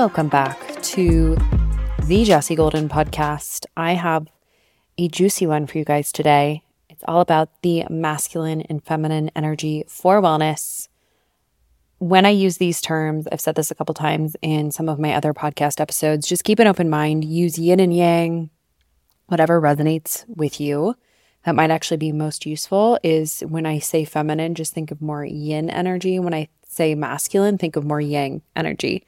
Welcome back to the Jessie Golden podcast. I have a juicy one for you guys today. It's all about the masculine and feminine energy for wellness. When I use these terms, I've said this a couple times in some of my other podcast episodes, just keep an open mind, use yin and yang, whatever resonates with you. That might actually be most useful is when I say feminine, just think of more yin energy. When I say masculine, think of more yang energy.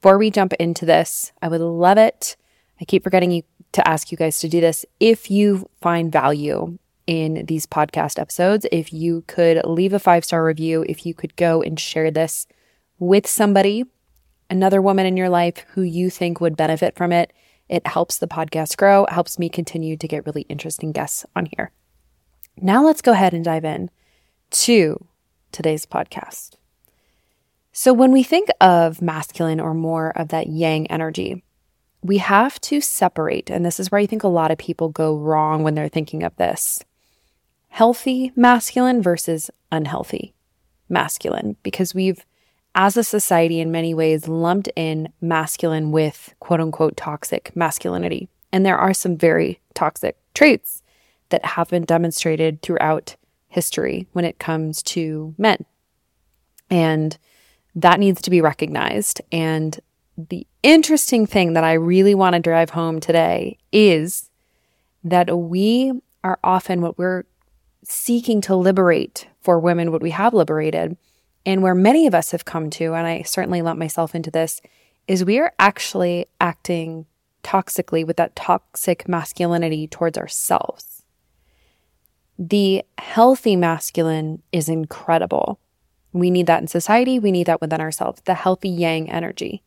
Before we jump into this, I would love it. I keep forgetting you to ask you guys to do this. If you find value in these podcast episodes, if you could leave a five star review, if you could go and share this with somebody, another woman in your life who you think would benefit from it, it helps the podcast grow, helps me continue to get really interesting guests on here. Now let's go ahead and dive in to today's podcast. So, when we think of masculine or more of that yang energy, we have to separate, and this is where I think a lot of people go wrong when they're thinking of this healthy masculine versus unhealthy masculine, because we've, as a society, in many ways, lumped in masculine with quote unquote toxic masculinity. And there are some very toxic traits that have been demonstrated throughout history when it comes to men. And that needs to be recognized. And the interesting thing that I really want to drive home today is that we are often what we're seeking to liberate for women, what we have liberated, and where many of us have come to, and I certainly lump myself into this, is we are actually acting toxically with that toxic masculinity towards ourselves. The healthy masculine is incredible. We need that in society. We need that within ourselves, the healthy yang energy.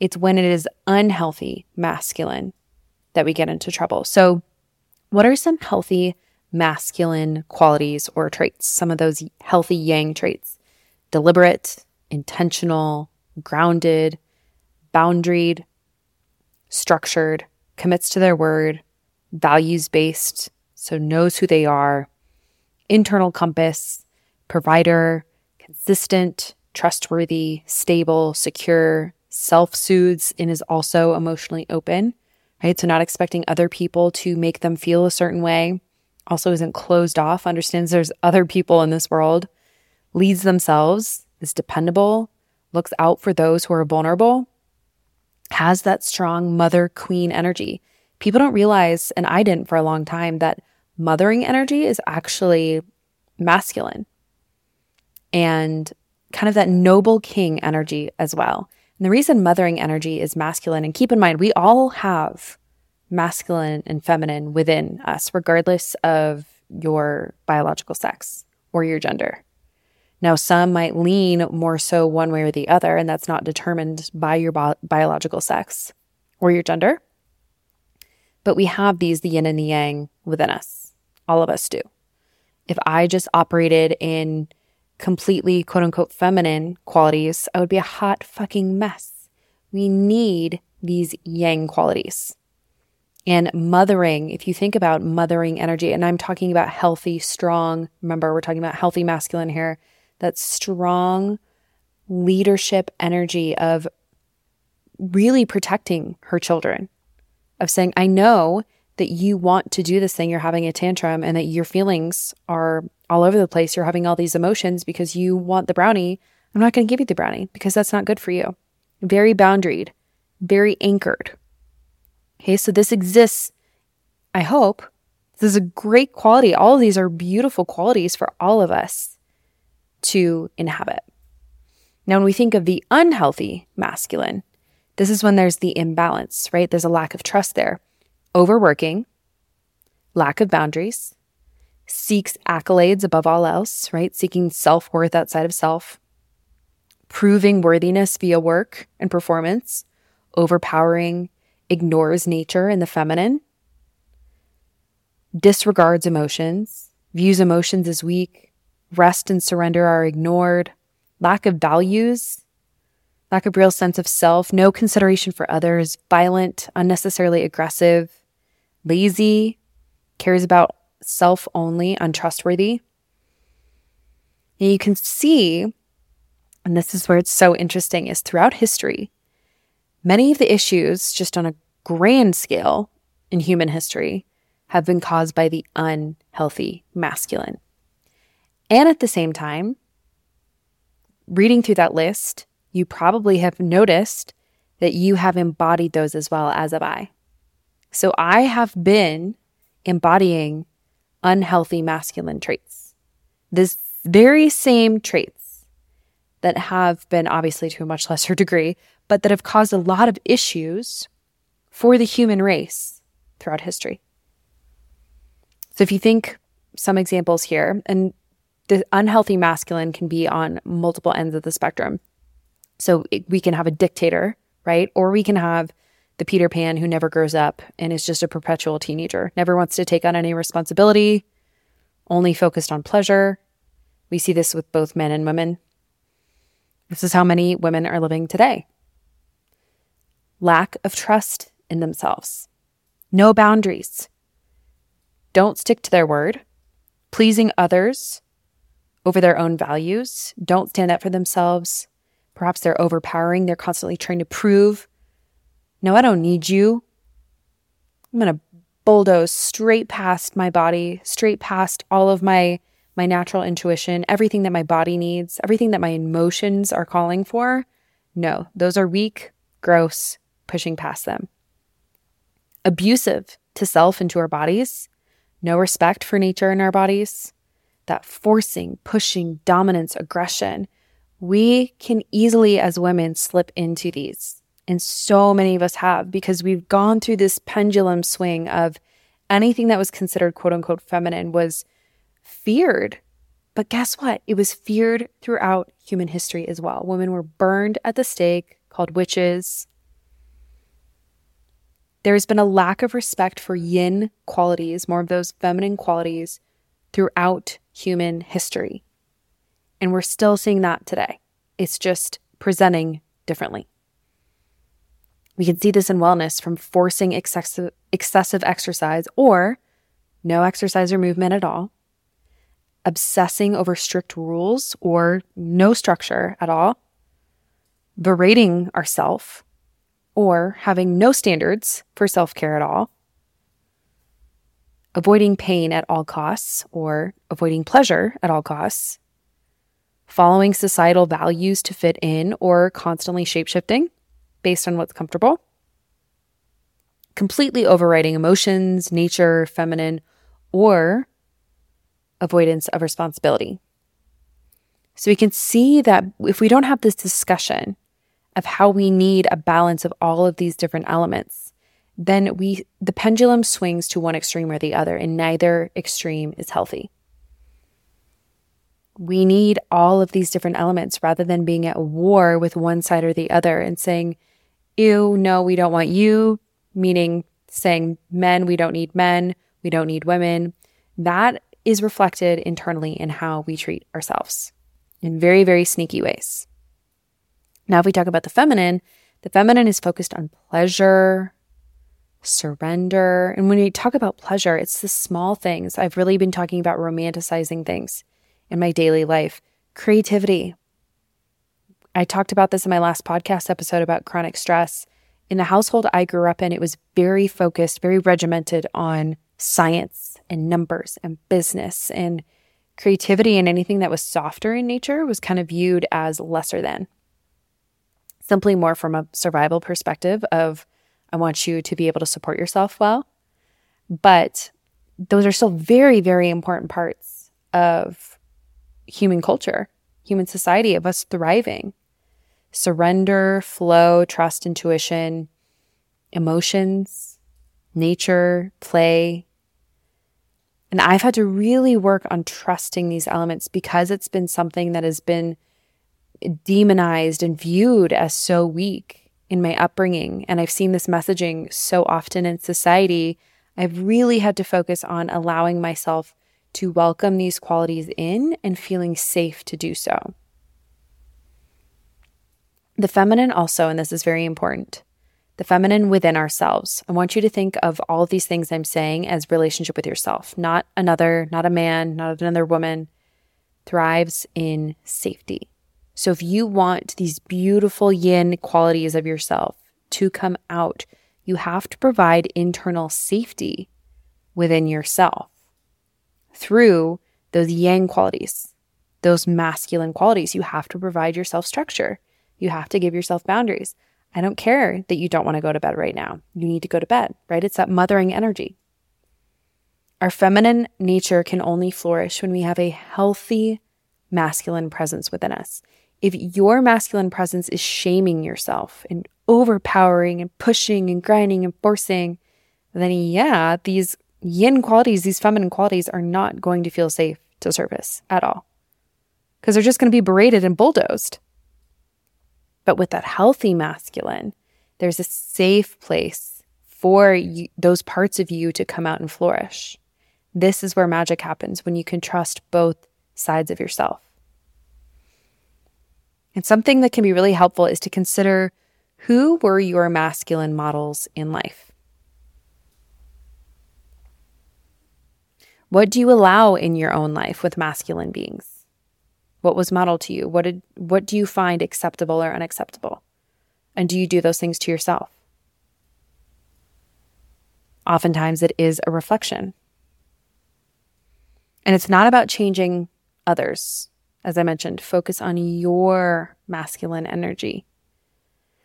It's when it is unhealthy masculine that we get into trouble. So, what are some healthy masculine qualities or traits? Some of those healthy yang traits deliberate, intentional, grounded, boundaried, structured, commits to their word, values based, so knows who they are, internal compass, provider, consistent, trustworthy, stable, secure, self soothes, and is also emotionally open, right? So, not expecting other people to make them feel a certain way. Also, isn't closed off, understands there's other people in this world, leads themselves, is dependable, looks out for those who are vulnerable, has that strong mother queen energy. People don't realize, and I didn't for a long time, that mothering energy is actually masculine and kind of that noble king energy as well. And the reason mothering energy is masculine, and keep in mind, we all have masculine and feminine within us, regardless of your biological sex or your gender. Now, some might lean more so one way or the other, and that's not determined by your bi- biological sex or your gender. But we have these, the yin and the yang, within us. All of us do. If I just operated in completely quote unquote feminine qualities, I would be a hot fucking mess. We need these yang qualities. And mothering, if you think about mothering energy, and I'm talking about healthy, strong, remember, we're talking about healthy masculine here, that strong leadership energy of really protecting her children, of saying, I know that you want to do this thing, you're having a tantrum, and that your feelings are all over the place. You're having all these emotions because you want the brownie. I'm not going to give you the brownie because that's not good for you. Very boundaried, very anchored. Okay, so this exists. I hope this is a great quality. All of these are beautiful qualities for all of us to inhabit. Now, when we think of the unhealthy masculine, this is when there's the imbalance, right? There's a lack of trust there overworking, lack of boundaries, seeks accolades above all else, right? Seeking self worth outside of self, proving worthiness via work and performance, overpowering, ignores nature and the feminine, disregards emotions, views emotions as weak, rest and surrender are ignored, lack of values, lack of real sense of self, no consideration for others, violent, unnecessarily aggressive, lazy, cares about self only, untrustworthy. And you can see, and this is where it's so interesting, is throughout history, Many of the issues, just on a grand scale in human history, have been caused by the unhealthy masculine. And at the same time, reading through that list, you probably have noticed that you have embodied those as well, as have I. So I have been embodying unhealthy masculine traits. This very same traits that have been obviously to a much lesser degree, but that have caused a lot of issues for the human race throughout history. So if you think some examples here, and the unhealthy masculine can be on multiple ends of the spectrum. So it, we can have a dictator, right? Or we can have the Peter Pan who never grows up and is just a perpetual teenager, never wants to take on any responsibility, only focused on pleasure. We see this with both men and women. This is how many women are living today. Lack of trust in themselves, no boundaries, don't stick to their word, pleasing others over their own values, don't stand up for themselves. Perhaps they're overpowering, they're constantly trying to prove, no, I don't need you. I'm going to bulldoze straight past my body, straight past all of my my natural intuition, everything that my body needs, everything that my emotions are calling for. No, those are weak, gross, pushing past them. Abusive to self and to our bodies no respect for nature in our bodies, that forcing, pushing, dominance, aggression, we can easily, as women, slip into these. And so many of us have because we've gone through this pendulum swing of anything that was considered quote unquote feminine was feared. But guess what? It was feared throughout human history as well. Women were burned at the stake, called witches, there has been a lack of respect for yin qualities, more of those feminine qualities throughout human history. And we're still seeing that today. It's just presenting differently. We can see this in wellness from forcing excessive, excessive exercise or no exercise or movement at all, obsessing over strict rules or no structure at all, berating ourselves or having no standards for self care at all, avoiding pain at all costs or avoiding pleasure at all costs, following societal values to fit in or constantly shapeshifting based on what's comfortable, completely overriding emotions, nature, feminine, or avoidance of responsibility. So we can see that if we don't have this discussion of how we need a balance of all of these different elements, then we the pendulum swings to one extreme or the other, and neither extreme is healthy. We need all of these different elements rather than being at war with one side or the other and saying, Ew, no, we don't want you, meaning saying men, we don't need men, we don't need women. That is reflected internally in how we treat ourselves in very, very sneaky ways. Now, if we talk about the feminine, the feminine is focused on pleasure, surrender. And when we talk about pleasure, it's the small things. I've really been talking about romanticizing things in my daily life, creativity. I talked about this in my last podcast episode about chronic stress. In the household I grew up in, it was very focused, very regimented on science and numbers and business and creativity and anything that was softer in nature was kind of viewed as lesser than simply more from a survival perspective of I want you to be able to support yourself well. But those are still very, very important parts of human culture, human society, of us thriving. Surrender, flow, trust, intuition, emotions, nature, play. And I've had to really work on trusting these elements because it's been something that has been demonized and viewed as so weak in my upbringing. And I've seen this messaging so often in society. I've really had to focus on allowing myself to welcome these qualities in and feeling safe to do so. The feminine, also, and this is very important, the feminine within ourselves. I want you to think of all of these things I'm saying as relationship with yourself, not another, not a man, not another woman, thrives in safety. So if you want these beautiful yin qualities of yourself, to come out, you have to provide internal safety within yourself through those yang qualities, those masculine qualities. You have to provide yourself structure. You have to give yourself boundaries. I don't care that you don't want to go to bed right now. You need to go to bed, right? It's that mothering energy. Our feminine nature can only flourish when we have a healthy masculine presence within us. If your masculine presence is shaming yourself and overpowering and pushing and grinding and forcing, then yeah, these yin qualities, these feminine qualities are not going to feel safe to surface at all because they're just going to be berated and bulldozed. But with that healthy masculine, there's a safe place for you, those parts of you to come out and flourish. This is where magic happens when you can trust both sides of yourself. And something that can be really helpful is to consider who were your masculine models in life? What do you allow in your own life with masculine beings? What was modeled to you? What did what do you find acceptable or unacceptable? And do you do those things to yourself? Oftentimes it is a reflection. And it's not about changing others. As I mentioned, focus on your masculine energy.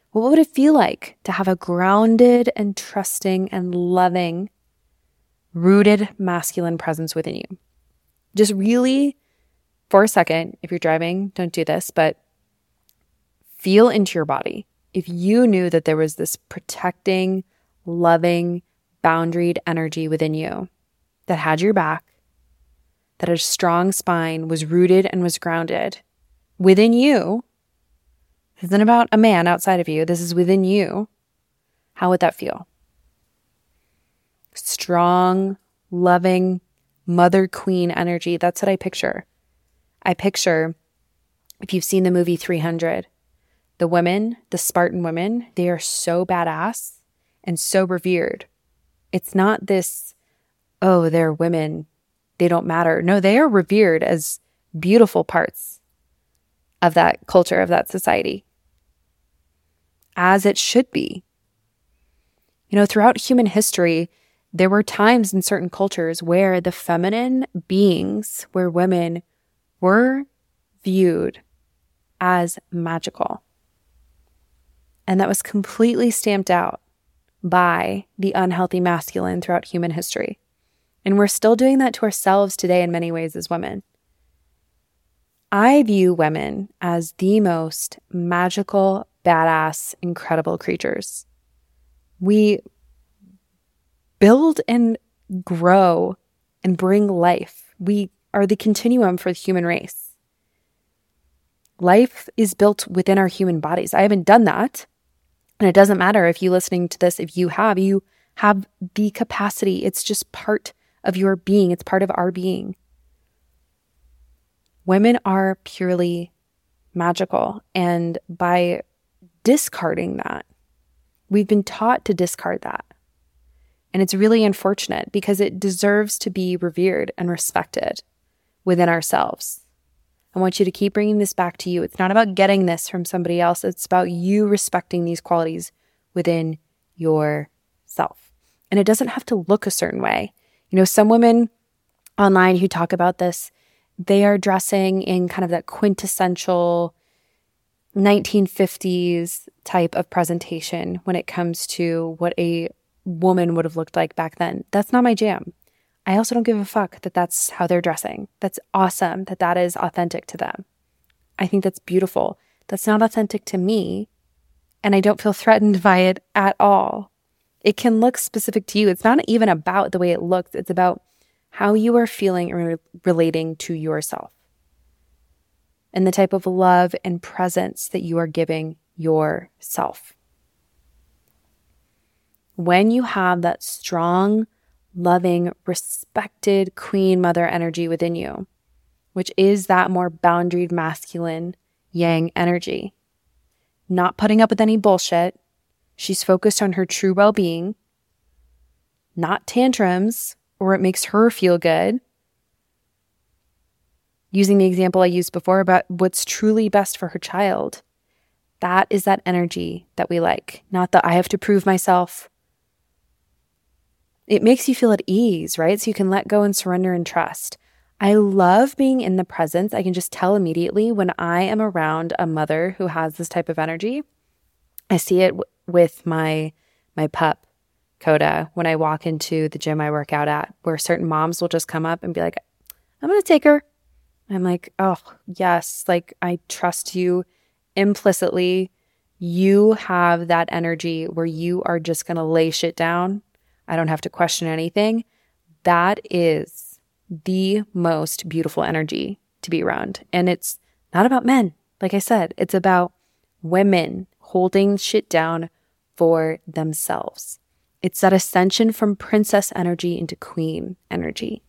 What would it feel like to have a grounded and trusting and loving rooted masculine presence within you. Just really, for a second, if you're driving, don't do this, but feel into your body. If you knew that there was this protecting, loving, boundaried energy within you that had your back, that a strong spine, was rooted and was grounded within you, this isn't about a man outside of you, this is within you. How would that feel? strong, loving, mother queen energy. That's what I picture. I picture, if you've seen the movie 300, the women, the Spartan women, they are so badass and so revered. It's not this, oh, they're women, they don't matter. No, they are revered as beautiful parts of that culture, of that society, as it should be. You know, throughout human history, there were times in certain cultures where the feminine beings, where women were viewed as magical. And that was completely stamped out by the unhealthy masculine throughout human history. And we're still doing that to ourselves today in many ways as women. I view women as the most magical, badass, incredible creatures. We build and grow and bring life. We are the continuum for the human race. Life is built within our human bodies. I haven't done that. And it doesn't matter if you listening to this, if you have, you have the capacity. It's just part of your being, it's part of our being. Women are purely magical. And by discarding that, we've been taught to discard that. And it's really unfortunate because it deserves to be revered and respected within ourselves. I want you to keep bringing this back to you. It's not about getting this from somebody else, it's about you respecting these qualities within yourself. And it doesn't have to look a certain way. You know, some women online who talk about this, they are dressing in kind of that quintessential 1950s type of presentation when it comes to what a woman would have looked like back then. That's not my jam. I also don't give a fuck that that's how they're dressing. That's awesome that that is authentic to them. I think that's beautiful. That's not authentic to me. And I don't feel threatened by it at all. It can look specific to you. It's not even about the way it looks, it's about how you are feeling and re- relating to yourself and the type of love and presence that you are giving yourself when you have that strong, loving, respected queen mother energy within you, which is that more boundaried masculine yang energy, not putting up with any bullshit. She's focused on her true well being, not tantrums or it makes her feel good. Using the example I used before about what's truly best for her child. That is that energy that we like, not that I have to prove myself. It makes you feel at ease, right? So you can let go and surrender and trust. I love being in the presence. I can just tell immediately when I am around a mother who has this type of energy. I see it w- with my my pup Coda when I walk into the gym I work out at, where certain moms will just come up and be like, I'm going to take her. I'm like, oh, yes, like I trust you implicitly. You have that energy where you are just going to lay shit down. I don't have to question anything. That is the most beautiful energy to be around. And it's not about men. Like I said, it's about women holding shit down for themselves. It's that ascension from princess energy into queen energy.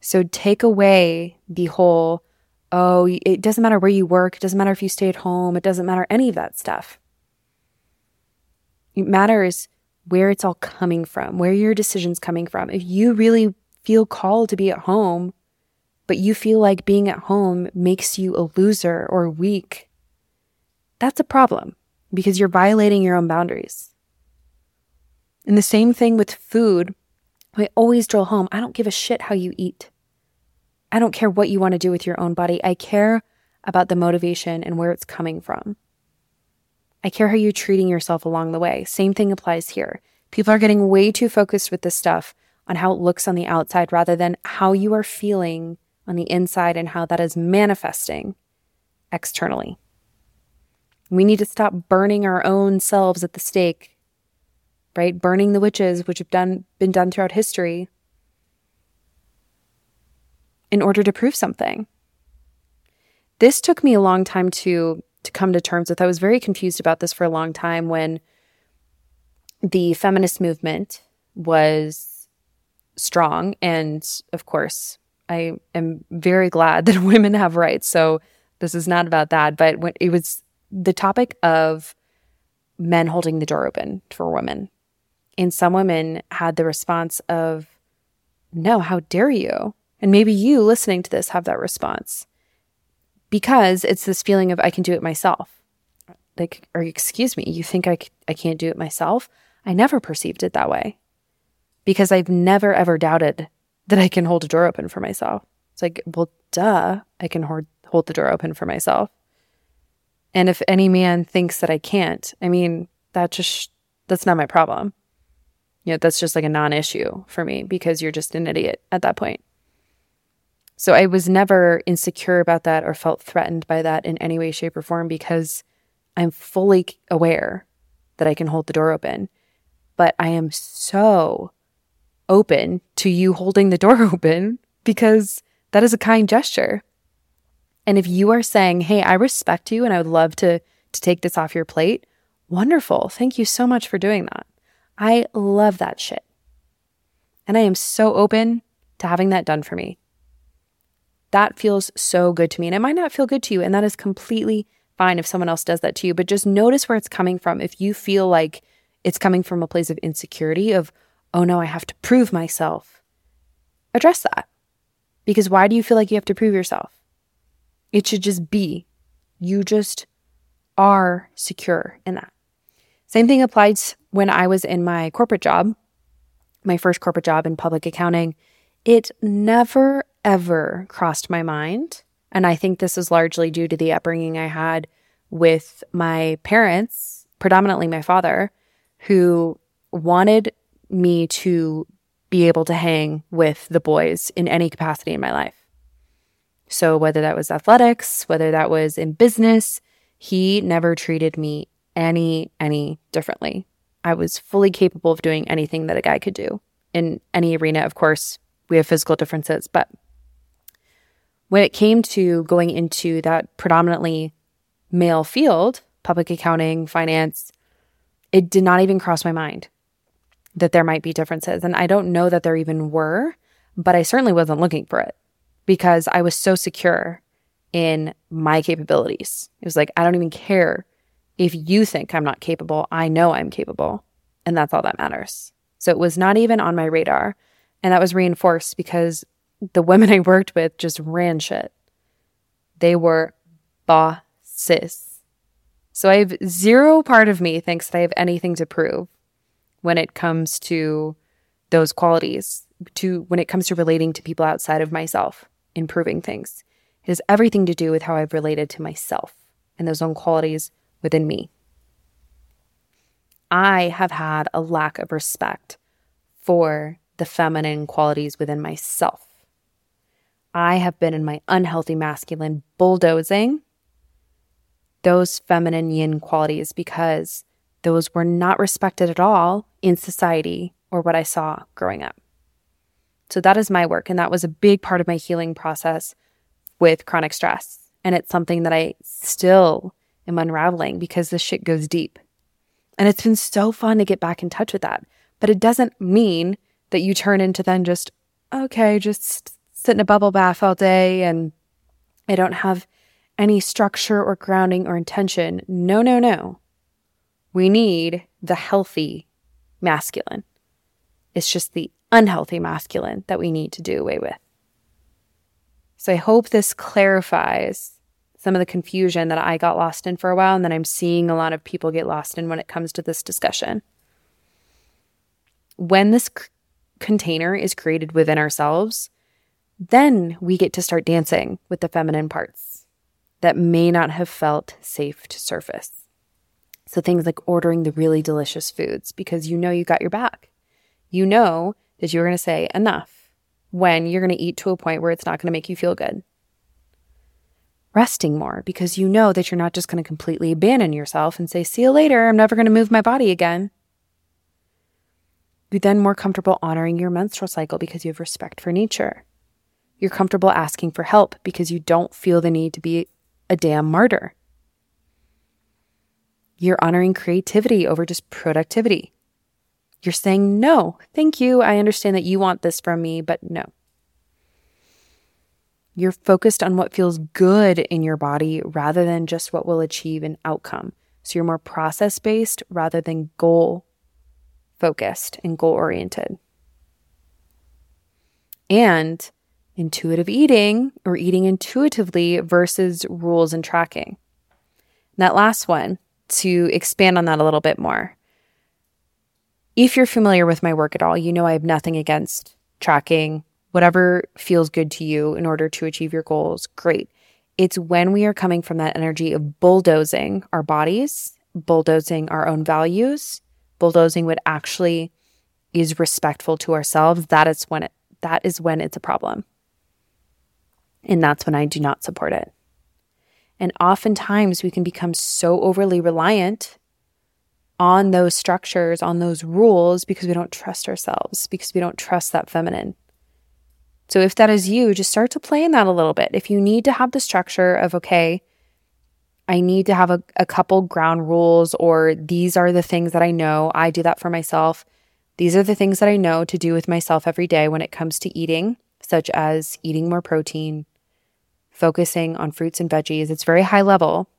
So take away the whole, oh, it doesn't matter where you work, it doesn't matter if you stay at home, it doesn't matter any of that stuff. It matters where it's all coming from, where your decision's coming from. If you really feel called to be at home, but you feel like being at home makes you a loser or weak, that's a problem because you're violating your own boundaries. And the same thing with food. I always drill home I don't give a shit how you eat. I don't care what you want to do with your own body. I care about the motivation and where it's coming from. I care how you're treating yourself along the way. Same thing applies here. People are getting way too focused with this stuff on how it looks on the outside rather than how you are feeling on the inside and how that is manifesting externally. We need to stop burning our own selves at the stake right? Burning the witches, which have done been done throughout history, in order to prove something. This took me a long time to to come to terms with. I was very confused about this for a long time when the feminist movement was strong and of course I am very glad that women have rights. So this is not about that, but when it was the topic of men holding the door open for women and some women had the response of, No, how dare you? And maybe you listening to this have that response because it's this feeling of, I can do it myself. Like, or excuse me, you think I, I can't do it myself? I never perceived it that way because I've never ever doubted that I can hold a door open for myself. It's like, well, duh, I can hold, hold the door open for myself. And if any man thinks that I can't, I mean, that just, that's not my problem. You know, that's just like a non issue for me because you're just an idiot at that point. So I was never insecure about that or felt threatened by that in any way, shape, or form because I'm fully aware that I can hold the door open. But I am so open to you holding the door open because that is a kind gesture. And if you are saying, "Hey, I respect you and I would love to to take this off your plate," wonderful. Thank you so much for doing that. I love that shit. And I am so open to having that done for me. That feels so good to me. And it might not feel good to you. And that is completely fine if someone else does that to you. But just notice where it's coming from. If you feel like it's coming from a place of insecurity, of, oh no, I have to prove myself, address that. Because why do you feel like you have to prove yourself? It should just be. You just are secure in that. Same thing applies when I was in my corporate job, my first corporate job in public accounting. It never, ever crossed my mind. And I think this is largely due to the upbringing I had with my parents, predominantly my father, who wanted me to be able to hang with the boys in any capacity in my life. So, whether that was athletics, whether that was in business, he never treated me any any differently. I was fully capable of doing anything that a guy could do in any arena. Of course, we have physical differences, but when it came to going into that predominantly male field, public accounting, finance, it did not even cross my mind that there might be differences. And I don't know that there even were, but I certainly wasn't looking for it because I was so secure in my capabilities. It was like, I don't even care if you think I'm not capable, I know I'm capable. And that's all that matters. So it was not even on my radar. And that was reinforced because the women I worked with just ran shit. They were bosses. So I have zero part of me thinks that I have anything to prove when it comes to those qualities, to when it comes to relating to people outside of myself, improving things. It has everything to do with how I've related to myself and those own qualities within me. I have had a lack of respect for the feminine qualities within myself. I have been in my unhealthy masculine bulldozing those feminine yin qualities because those were not respected at all in society or what I saw growing up. So that is my work. And that was a big part of my healing process with chronic stress. And it's something that I still am unraveling because the shit goes deep. And it's been so fun to get back in touch with that. But it doesn't mean that you turn into then just, okay, just sit in a bubble bath all day and I don't have any structure or grounding or intention. No, no, no. We need the healthy masculine. It's just the unhealthy masculine that we need to do away with. So I hope this clarifies some of the confusion that I got lost in for a while and that I'm seeing a lot of people get lost in when it comes to this discussion. When this c- container is created within ourselves, then we get to start dancing with the feminine parts that may not have felt safe to surface. So things like ordering the really delicious foods because you know you got your back. You know that you're going to say enough when you're going to eat to a point where it's not going to make you feel good. Resting more because you know that you're not just going to completely abandon yourself and say, see you later, I'm never going to move my body again. You're then more comfortable honoring your menstrual cycle because you have respect for nature. You're comfortable asking for help because you don't feel the need to be a damn martyr. You're honoring creativity over just productivity. You're saying, no, thank you. I understand that you want this from me, but no. You're focused on what feels good in your body rather than just what will achieve an outcome. So you're more process based rather than goal focused and goal oriented. And intuitive eating or eating intuitively versus rules and tracking. that last one, to expand on that a little bit more. If you're familiar with my work at all, you know I have nothing against tracking whatever feels good to you in order to achieve your goals. Great. It's when we are coming from that energy of bulldozing our bodies, bulldozing our own values, bulldozing what actually is respectful to ourselves, that is when it that is when it's a problem. And that's when I do not support it. And oftentimes we can become so overly reliant on those structures, on those rules, because we don't trust ourselves, because we don't trust that feminine. So if that is you, just start to play in that a little bit. If you need to have the structure of, okay, I need to have a, a couple ground rules, or these are the things that I know, I do that for myself. These are the things that I know to do with myself every day when it comes to eating, such as eating more protein, focusing on fruits and veggies. It's very high level,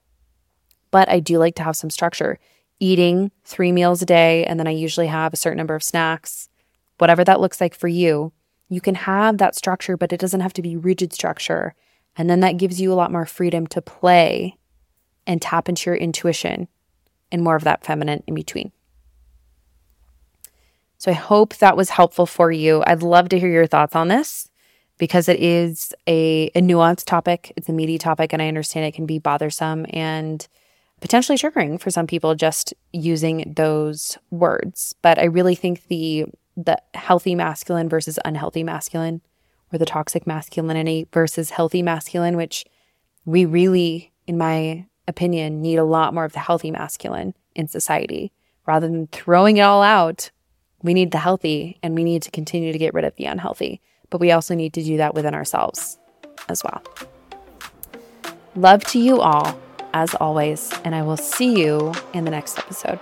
but I do like to have some structure. Eating three meals a day, and then I usually have a certain number of snacks, whatever that looks like for you. You can have that structure, but it doesn't have to be rigid structure. And then that gives you a lot more freedom to play and tap into your intuition and more of that feminine in between. So I hope that was helpful for you. I'd love to hear your thoughts on this because it is a, a nuanced topic. It's a meaty topic, and I understand it can be bothersome and potentially triggering for some people just using those words. But I really think the the healthy masculine versus unhealthy masculine, or the toxic masculinity versus healthy masculine, which we really, in my opinion, need a lot more of the healthy masculine in society. Rather than throwing it all out, we need the healthy and we need to continue to get rid of the unhealthy but we also need to do that within ourselves as well. Love to you all, as always, and I will see you in the next episode.